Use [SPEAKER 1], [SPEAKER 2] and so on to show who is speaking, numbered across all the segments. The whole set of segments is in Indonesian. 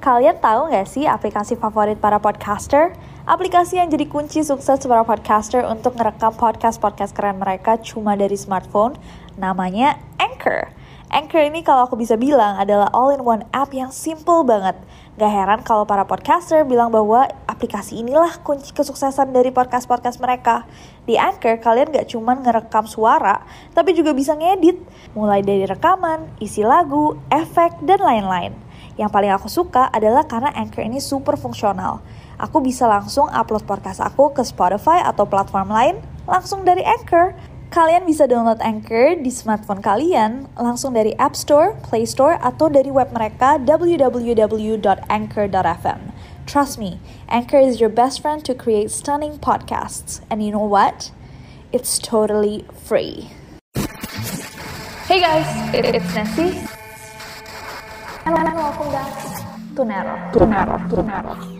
[SPEAKER 1] Kalian tahu nggak sih aplikasi favorit para podcaster? Aplikasi yang jadi kunci sukses para podcaster untuk ngerekam podcast-podcast keren mereka cuma dari smartphone, namanya Anchor. Anchor ini kalau aku bisa bilang adalah all-in-one app yang simple banget. Gak heran kalau para podcaster bilang bahwa aplikasi inilah kunci kesuksesan dari podcast-podcast mereka. Di Anchor, kalian gak cuma ngerekam suara, tapi juga bisa ngedit. Mulai dari rekaman, isi lagu, efek, dan lain-lain. Yang paling aku suka adalah karena Anchor ini super fungsional. Aku bisa langsung upload podcast aku ke Spotify atau platform lain langsung dari Anchor. Kalian bisa download Anchor di smartphone kalian langsung dari App Store, Play Store, atau dari web mereka www.anchor.fm. Trust me, Anchor is your best friend to create stunning podcasts. And you know what? It's totally free. Hey guys, it's Nancy. And welcome back to Nero. To Nero. To Nero.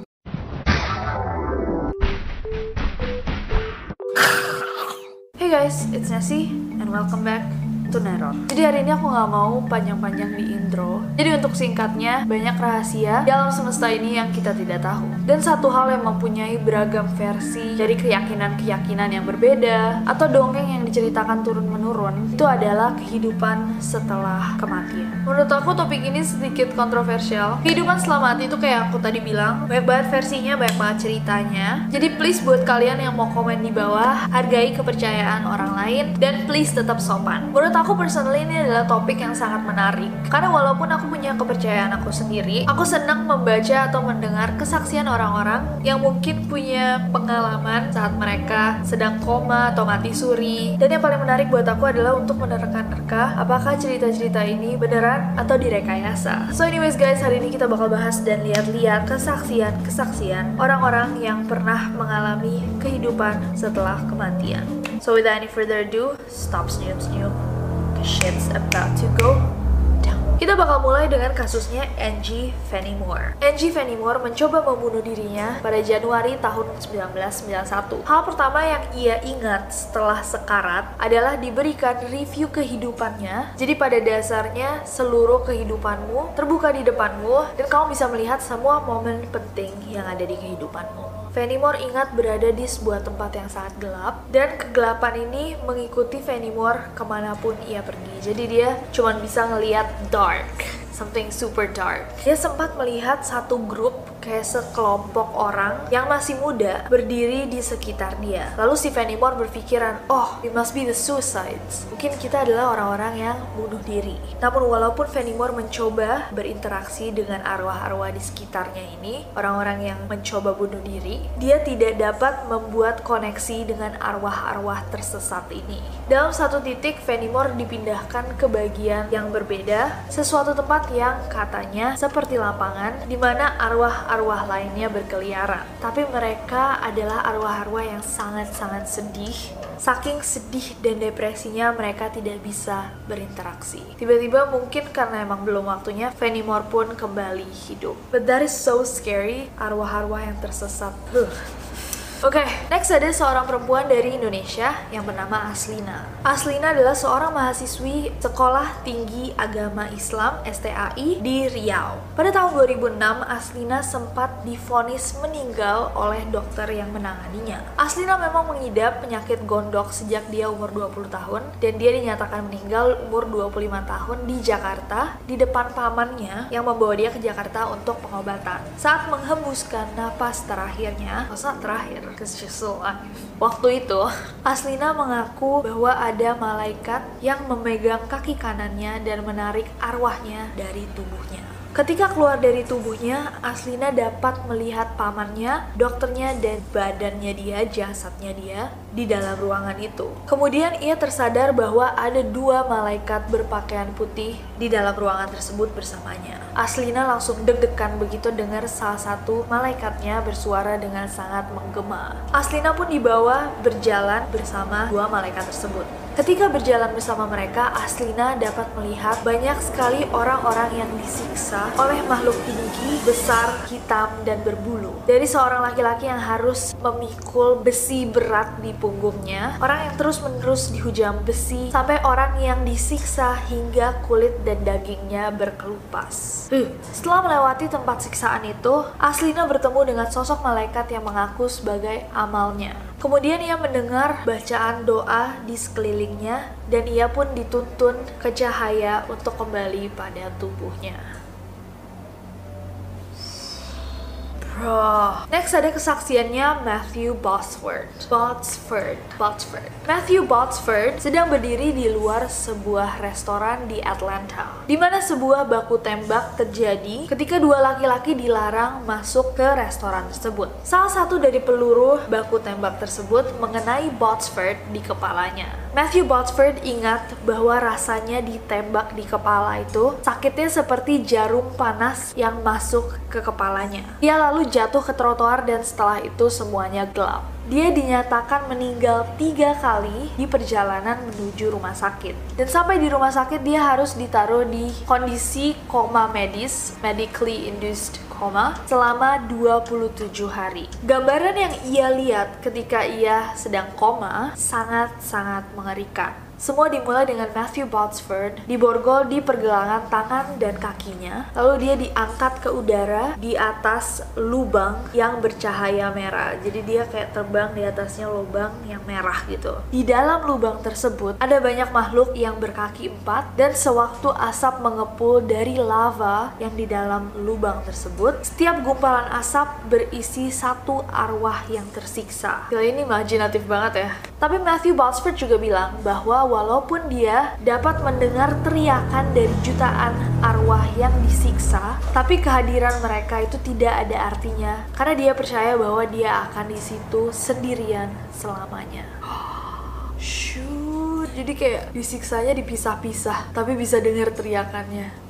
[SPEAKER 1] Hey guys, it's Nancy and welcome back Jadi hari ini aku nggak mau panjang-panjang di intro. Jadi untuk singkatnya, banyak rahasia di alam semesta ini yang kita tidak tahu. Dan satu hal yang mempunyai beragam versi dari keyakinan-keyakinan yang berbeda atau dongeng yang diceritakan turun-menurun itu adalah kehidupan setelah kematian. Menurut aku topik ini sedikit kontroversial. Kehidupan setelah mati itu kayak aku tadi bilang, banyak banget versinya, banyak banget ceritanya. Jadi please buat kalian yang mau komen di bawah, hargai kepercayaan orang lain dan please tetap sopan. Menurut aku personally ini adalah topik yang sangat menarik karena walaupun aku punya kepercayaan aku sendiri, aku senang membaca atau mendengar kesaksian orang-orang yang mungkin punya pengalaman saat mereka sedang koma atau mati suri. Dan yang paling menarik buat aku adalah untuk menerka-nerka apakah cerita-cerita ini beneran atau direkayasa. So anyways guys, hari ini kita bakal bahas dan lihat-lihat kesaksian-kesaksian orang-orang yang pernah mengalami kehidupan setelah kematian. So without any further ado, stop senyum-senyum shit's about to go down. Kita bakal mulai dengan kasusnya Angie Fenimore. Angie Fenimore mencoba membunuh dirinya pada Januari tahun 1991. Hal pertama yang ia ingat setelah sekarat adalah diberikan review kehidupannya. Jadi pada dasarnya seluruh kehidupanmu terbuka di depanmu dan kamu bisa melihat semua momen penting yang ada di kehidupanmu. Fenimore ingat berada di sebuah tempat yang sangat gelap dan kegelapan ini mengikuti Fenimore ke mana pun ia pergi. Jadi dia cuma bisa ngelihat dark something super dark. Dia sempat melihat satu grup kayak sekelompok orang yang masih muda berdiri di sekitar dia. Lalu si Fenimore berpikiran, oh, we must be the suicides. Mungkin kita adalah orang-orang yang bunuh diri. Namun walaupun Fenimore mencoba berinteraksi dengan arwah-arwah di sekitarnya ini, orang-orang yang mencoba bunuh diri, dia tidak dapat membuat koneksi dengan arwah-arwah tersesat ini. Dalam satu titik, Fenimore dipindahkan ke bagian yang berbeda, sesuatu tempat yang katanya seperti lapangan di mana arwah-arwah lainnya berkeliaran. Tapi mereka adalah arwah-arwah yang sangat-sangat sedih. Saking sedih dan depresinya mereka tidak bisa berinteraksi. Tiba-tiba mungkin karena emang belum waktunya, Fenimore pun kembali hidup. But that is so scary, arwah-arwah yang tersesat. Huh. Oke, okay, next ada seorang perempuan dari Indonesia yang bernama Aslina. Aslina adalah seorang mahasiswi Sekolah Tinggi Agama Islam STAI di Riau. Pada tahun 2006, Aslina sempat difonis meninggal oleh dokter yang menanganinya. Aslina memang mengidap penyakit gondok sejak dia umur 20 tahun dan dia dinyatakan meninggal umur 25 tahun di Jakarta di depan pamannya yang membawa dia ke Jakarta untuk pengobatan. Saat menghembuskan napas terakhirnya, masa terakhir, because she's still alive. Waktu itu, Aslina mengaku bahwa ada malaikat yang memegang kaki kanannya dan menarik arwahnya dari tubuhnya. Ketika keluar dari tubuhnya, Aslina dapat melihat pamannya, dokternya, dan badannya dia, jasadnya dia, di dalam ruangan itu. Kemudian ia tersadar bahwa ada dua malaikat berpakaian putih di dalam ruangan tersebut bersamanya. Aslina langsung deg-degan begitu dengar salah satu malaikatnya bersuara dengan sangat menggema. Aslina pun dibawa berjalan bersama dua malaikat tersebut. Ketika berjalan bersama mereka, Aslina dapat melihat banyak sekali orang-orang yang disiksa oleh makhluk tinggi, besar, hitam, dan berbulu. Dari seorang laki-laki yang harus memikul besi berat di punggungnya, orang yang terus-menerus dihujam besi, sampai orang yang disiksa hingga kulit dan dagingnya berkelupas. Uh. Setelah melewati tempat siksaan itu, Aslina bertemu dengan sosok malaikat yang mengaku sebagai amalnya. Kemudian ia mendengar bacaan doa di sekelilingnya dan ia pun dituntun ke cahaya untuk kembali pada tubuhnya. Bro. Next ada kesaksiannya Matthew Botsford. Botsford. Botsford. Matthew Botsford sedang berdiri di luar sebuah restoran di Atlanta, di mana sebuah baku tembak terjadi ketika dua laki-laki dilarang masuk ke restoran tersebut. Salah satu dari peluru baku tembak tersebut mengenai Botsford di kepalanya. Matthew Botsford ingat bahwa rasanya ditembak di kepala itu sakitnya seperti jarum panas yang masuk ke kepalanya. Ia lalu jatuh ke trotoar dan setelah itu semuanya gelap. Dia dinyatakan meninggal tiga kali di perjalanan menuju rumah sakit. Dan sampai di rumah sakit dia harus ditaruh di kondisi koma medis, medically induced koma, selama 27 hari. Gambaran yang ia lihat ketika ia sedang koma sangat-sangat mengerikan. Semua dimulai dengan Matthew Botsford diborgol di pergelangan tangan dan kakinya, lalu dia diangkat ke udara di atas lubang yang bercahaya merah. Jadi dia kayak terbang di atasnya lubang yang merah gitu. Di dalam lubang tersebut ada banyak makhluk yang berkaki empat dan sewaktu asap mengepul dari lava yang di dalam lubang tersebut, setiap gumpalan asap berisi satu arwah yang tersiksa. Gila ini imajinatif banget ya. Tapi Matthew Botsford juga bilang bahwa walaupun dia dapat mendengar teriakan dari jutaan arwah yang disiksa, tapi kehadiran mereka itu tidak ada artinya karena dia percaya bahwa dia akan di situ sendirian selamanya. Jadi kayak disiksanya dipisah-pisah, tapi bisa dengar teriakannya.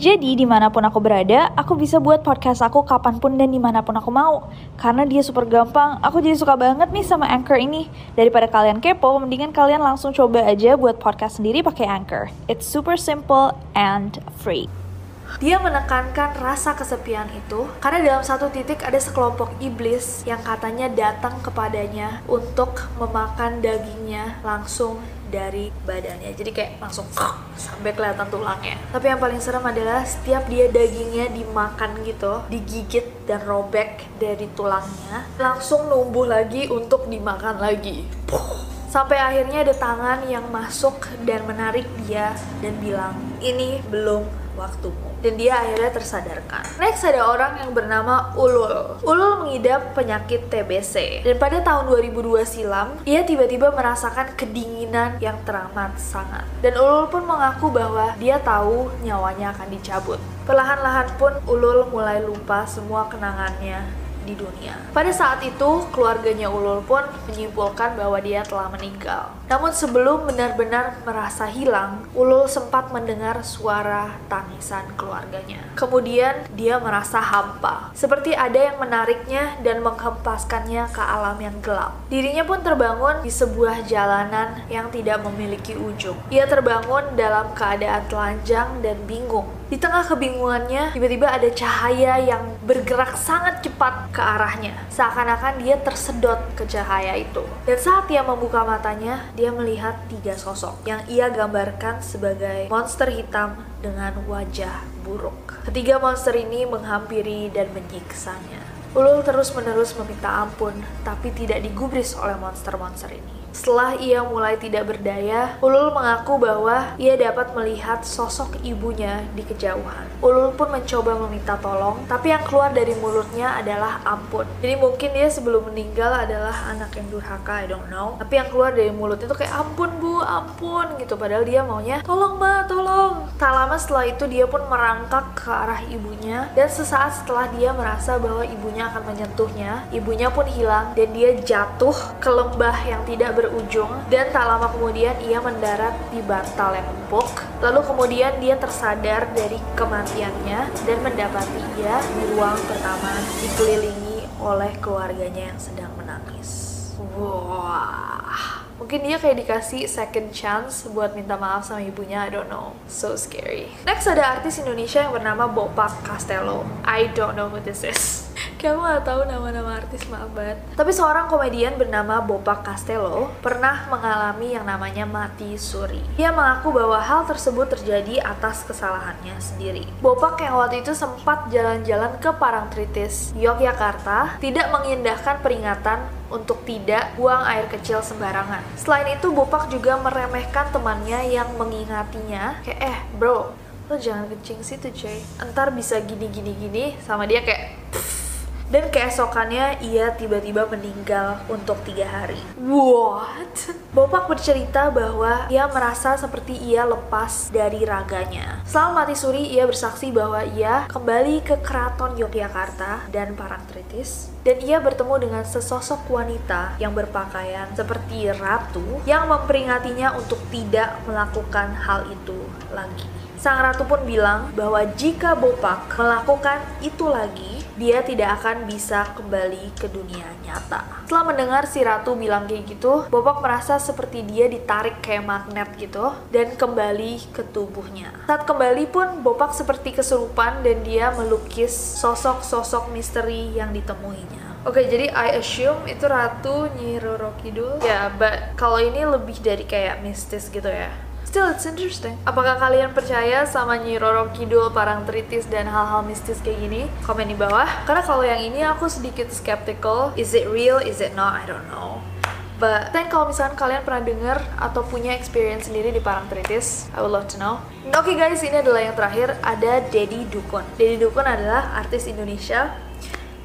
[SPEAKER 2] Jadi di mana pun aku berada, aku bisa buat podcast aku kapan pun dan di mana pun aku mau. Karena dia super gampang, aku jadi suka banget nih sama Anchor ini. Daripada kalian kepo, mendingan kalian langsung coba aja buat podcast sendiri pakai Anchor. It's super simple and free.
[SPEAKER 1] Dia menekankan rasa kesepian itu karena dalam satu titik ada sekelompok iblis yang katanya datang kepadanya untuk memakan dagingnya langsung dari badannya. Jadi kayak langsung sampai kelihatan tulangnya. Tapi yang paling serem adalah setiap dia dagingnya dimakan gitu digigit dan robek dari tulangnya langsung numbuh lagi untuk dimakan lagi. Sampai akhirnya ada tangan yang masuk dan menarik dia dan bilang ini belum waktumu dan dia akhirnya tersadarkan. Next ada orang yang bernama Ulul. Ulul mengidap penyakit TBC dan pada tahun 2002 silam ia tiba-tiba merasakan kedinginan yang teramat sangat. Dan Ulul pun mengaku bahwa dia tahu nyawanya akan dicabut. Perlahan-lahan pun Ulul mulai lupa semua kenangannya di dunia. Pada saat itu, keluarganya Ulul pun menyimpulkan bahwa dia telah meninggal. Namun sebelum benar-benar merasa hilang, Ulul sempat mendengar suara tangisan keluarganya. Kemudian dia merasa hampa, seperti ada yang menariknya dan menghempaskannya ke alam yang gelap. Dirinya pun terbangun di sebuah jalanan yang tidak memiliki ujung. Ia terbangun dalam keadaan telanjang dan bingung. Di tengah kebingungannya, tiba-tiba ada cahaya yang bergerak sangat cepat ke arahnya. Seakan-akan dia tersedot ke cahaya itu. Dan saat ia membuka matanya, dia melihat tiga sosok yang ia gambarkan sebagai monster hitam dengan wajah buruk. Ketiga monster ini menghampiri dan menyiksanya. Ulul terus-menerus meminta ampun, tapi tidak digubris oleh monster-monster ini. Setelah ia mulai tidak berdaya, Ulul mengaku bahwa ia dapat melihat sosok ibunya di kejauhan. Ulul pun mencoba meminta tolong, tapi yang keluar dari mulutnya adalah ampun. Jadi mungkin dia sebelum meninggal adalah anak yang durhaka, I don't know. Tapi yang keluar dari mulutnya tuh kayak ampun bu, ampun gitu. Padahal dia maunya tolong mbak, tolong. Tak lama setelah itu dia pun merangkak ke arah ibunya dan sesaat setelah dia merasa bahwa ibunya akan menyentuhnya, ibunya pun hilang dan dia jatuh ke lembah yang tidak berujung dan tak lama kemudian ia mendarat di bantal yang empuk. Lalu kemudian dia tersadar dari kematiannya dan mendapati ia di ruang pertama dikelilingi oleh keluarganya yang sedang menangis. Wah. Mungkin dia kayak dikasih second chance buat minta maaf sama ibunya, I don't know. So scary. Next ada artis Indonesia yang bernama Bopak Castello. I don't know who this is. Aku gak tahu nama-nama artis, maaf banget. Tapi seorang komedian bernama Bopak Castello pernah mengalami yang namanya mati suri. Dia mengaku bahwa hal tersebut terjadi atas kesalahannya sendiri. Bopak yang waktu itu sempat jalan-jalan ke Parangtritis, Yogyakarta, tidak mengindahkan peringatan untuk tidak buang air kecil sembarangan. Selain itu, Bopak juga meremehkan temannya yang mengingatinya, kayak eh bro, lo jangan kencing situ cuy, entar bisa gini-gini-gini sama dia kayak dan keesokannya ia tiba-tiba meninggal untuk tiga hari. What? Bopak bercerita bahwa ia merasa seperti ia lepas dari raganya. Selama mati suri, ia bersaksi bahwa ia kembali ke keraton Yogyakarta dan Parangtritis dan ia bertemu dengan sesosok wanita yang berpakaian seperti ratu yang memperingatinya untuk tidak melakukan hal itu lagi. Sang ratu pun bilang bahwa jika Bopak melakukan itu lagi, dia tidak akan bisa kembali ke dunia nyata. Setelah mendengar si ratu bilang kayak gitu, Bopak merasa seperti dia ditarik kayak magnet gitu dan kembali ke tubuhnya. Saat kembali pun Bopak seperti kesurupan dan dia melukis sosok-sosok misteri yang ditemuinya. Oke, jadi I assume itu Ratu Nyi Roro Kidul. Ya, but kalau ini lebih dari kayak mistis gitu ya. Still, it's interesting. Apakah kalian percaya sama Nyi Roro Kidul, Parangtritis, dan hal-hal mistis kayak gini? Komen di bawah. Karena kalau yang ini aku sedikit skeptical. Is it real? Is it not? I don't know. But then kalau misalkan kalian pernah denger atau punya experience sendiri di Parangtritis, I would love to know. Oke okay guys, ini adalah yang terakhir. Ada Dedi Dukun. Dedi Dukun adalah artis Indonesia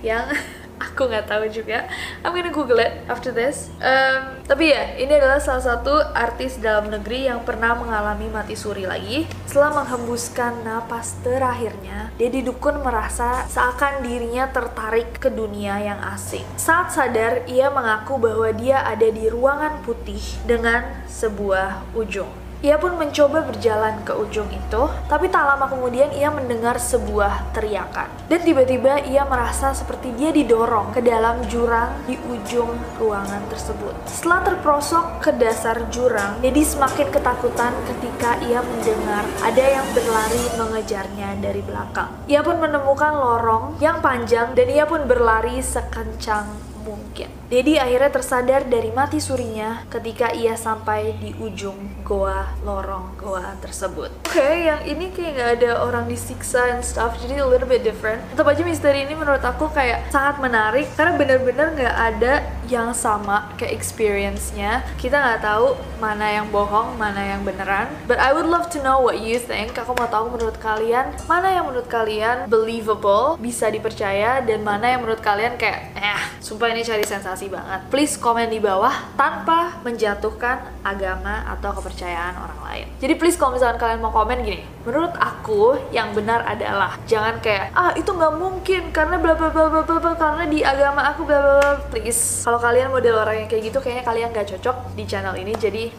[SPEAKER 1] yang aku nggak tahu juga. I'm gonna google it after this. Um, tapi ya ini adalah salah satu artis dalam negeri yang pernah mengalami mati suri lagi. Setelah menghembuskan napas terakhirnya Dedi Dukun merasa seakan dirinya tertarik ke dunia yang asing. Saat sadar ia mengaku bahwa dia ada di ruangan putih dengan sebuah ujung ia pun mencoba berjalan ke ujung itu, tapi tak lama kemudian ia mendengar sebuah teriakan. Dan tiba-tiba ia merasa seperti dia didorong ke dalam jurang di ujung ruangan tersebut. Setelah terprosok ke dasar jurang, Dedi semakin ketakutan ketika ia mendengar ada yang berlari mengejarnya dari belakang. Ia pun menemukan lorong yang panjang dan ia pun berlari sekencang mungkin. Dedi akhirnya tersadar dari mati surinya ketika ia sampai di ujung goa lorong goa tersebut. Oke, okay, yang ini kayak nggak ada orang disiksa and stuff, jadi a little bit different. Tetap aja misteri ini menurut aku kayak sangat menarik karena bener-bener nggak ada yang sama kayak experience-nya. Kita nggak tahu mana yang bohong, mana yang beneran. But I would love to know what you think. Aku mau tahu menurut kalian mana yang menurut kalian believable, bisa dipercaya, dan mana yang menurut kalian kayak eh, sumpah ini cari sensasi banget. Please komen di bawah tanpa menjatuhkan agama atau kepercayaan orang lain. Jadi please kalau misalkan kalian mau komen gini, menurut aku yang benar adalah jangan kayak ah itu nggak mungkin karena bla bla bla bla bla karena di agama aku bla bla bla please. Kalian model orang yang kayak gitu kayaknya kalian nggak cocok di channel ini jadi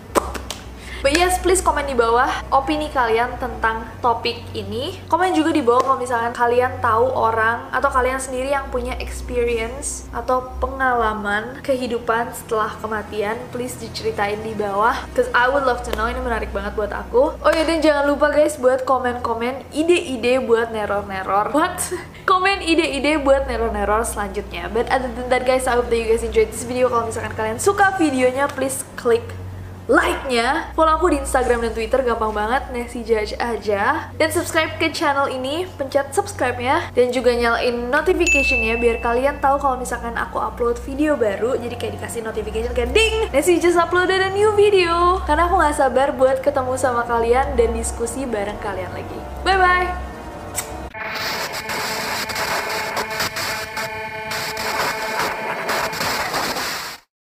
[SPEAKER 1] But yes, please komen di bawah opini kalian tentang topik ini. Komen juga di bawah kalau misalkan kalian tahu orang atau kalian sendiri yang punya experience atau pengalaman kehidupan setelah kematian. Please diceritain di bawah. Cause I would love to know. Ini menarik banget buat aku. Oh ya dan jangan lupa guys buat komen-komen ide-ide buat neror-neror. What? komen ide-ide buat neror-neror selanjutnya. But other than that guys, I hope that you guys enjoyed this video. Kalau misalkan kalian suka videonya, please klik like-nya. Follow aku di Instagram dan Twitter gampang banget, Nessie Judge aja. Dan subscribe ke channel ini, pencet subscribe-nya dan juga nyalain notification-nya biar kalian tahu kalau misalkan aku upload video baru. Jadi kayak dikasih notification kayak ding, Nessie just uploaded a new video. Karena aku gak sabar buat ketemu sama kalian dan diskusi bareng kalian lagi. Bye bye.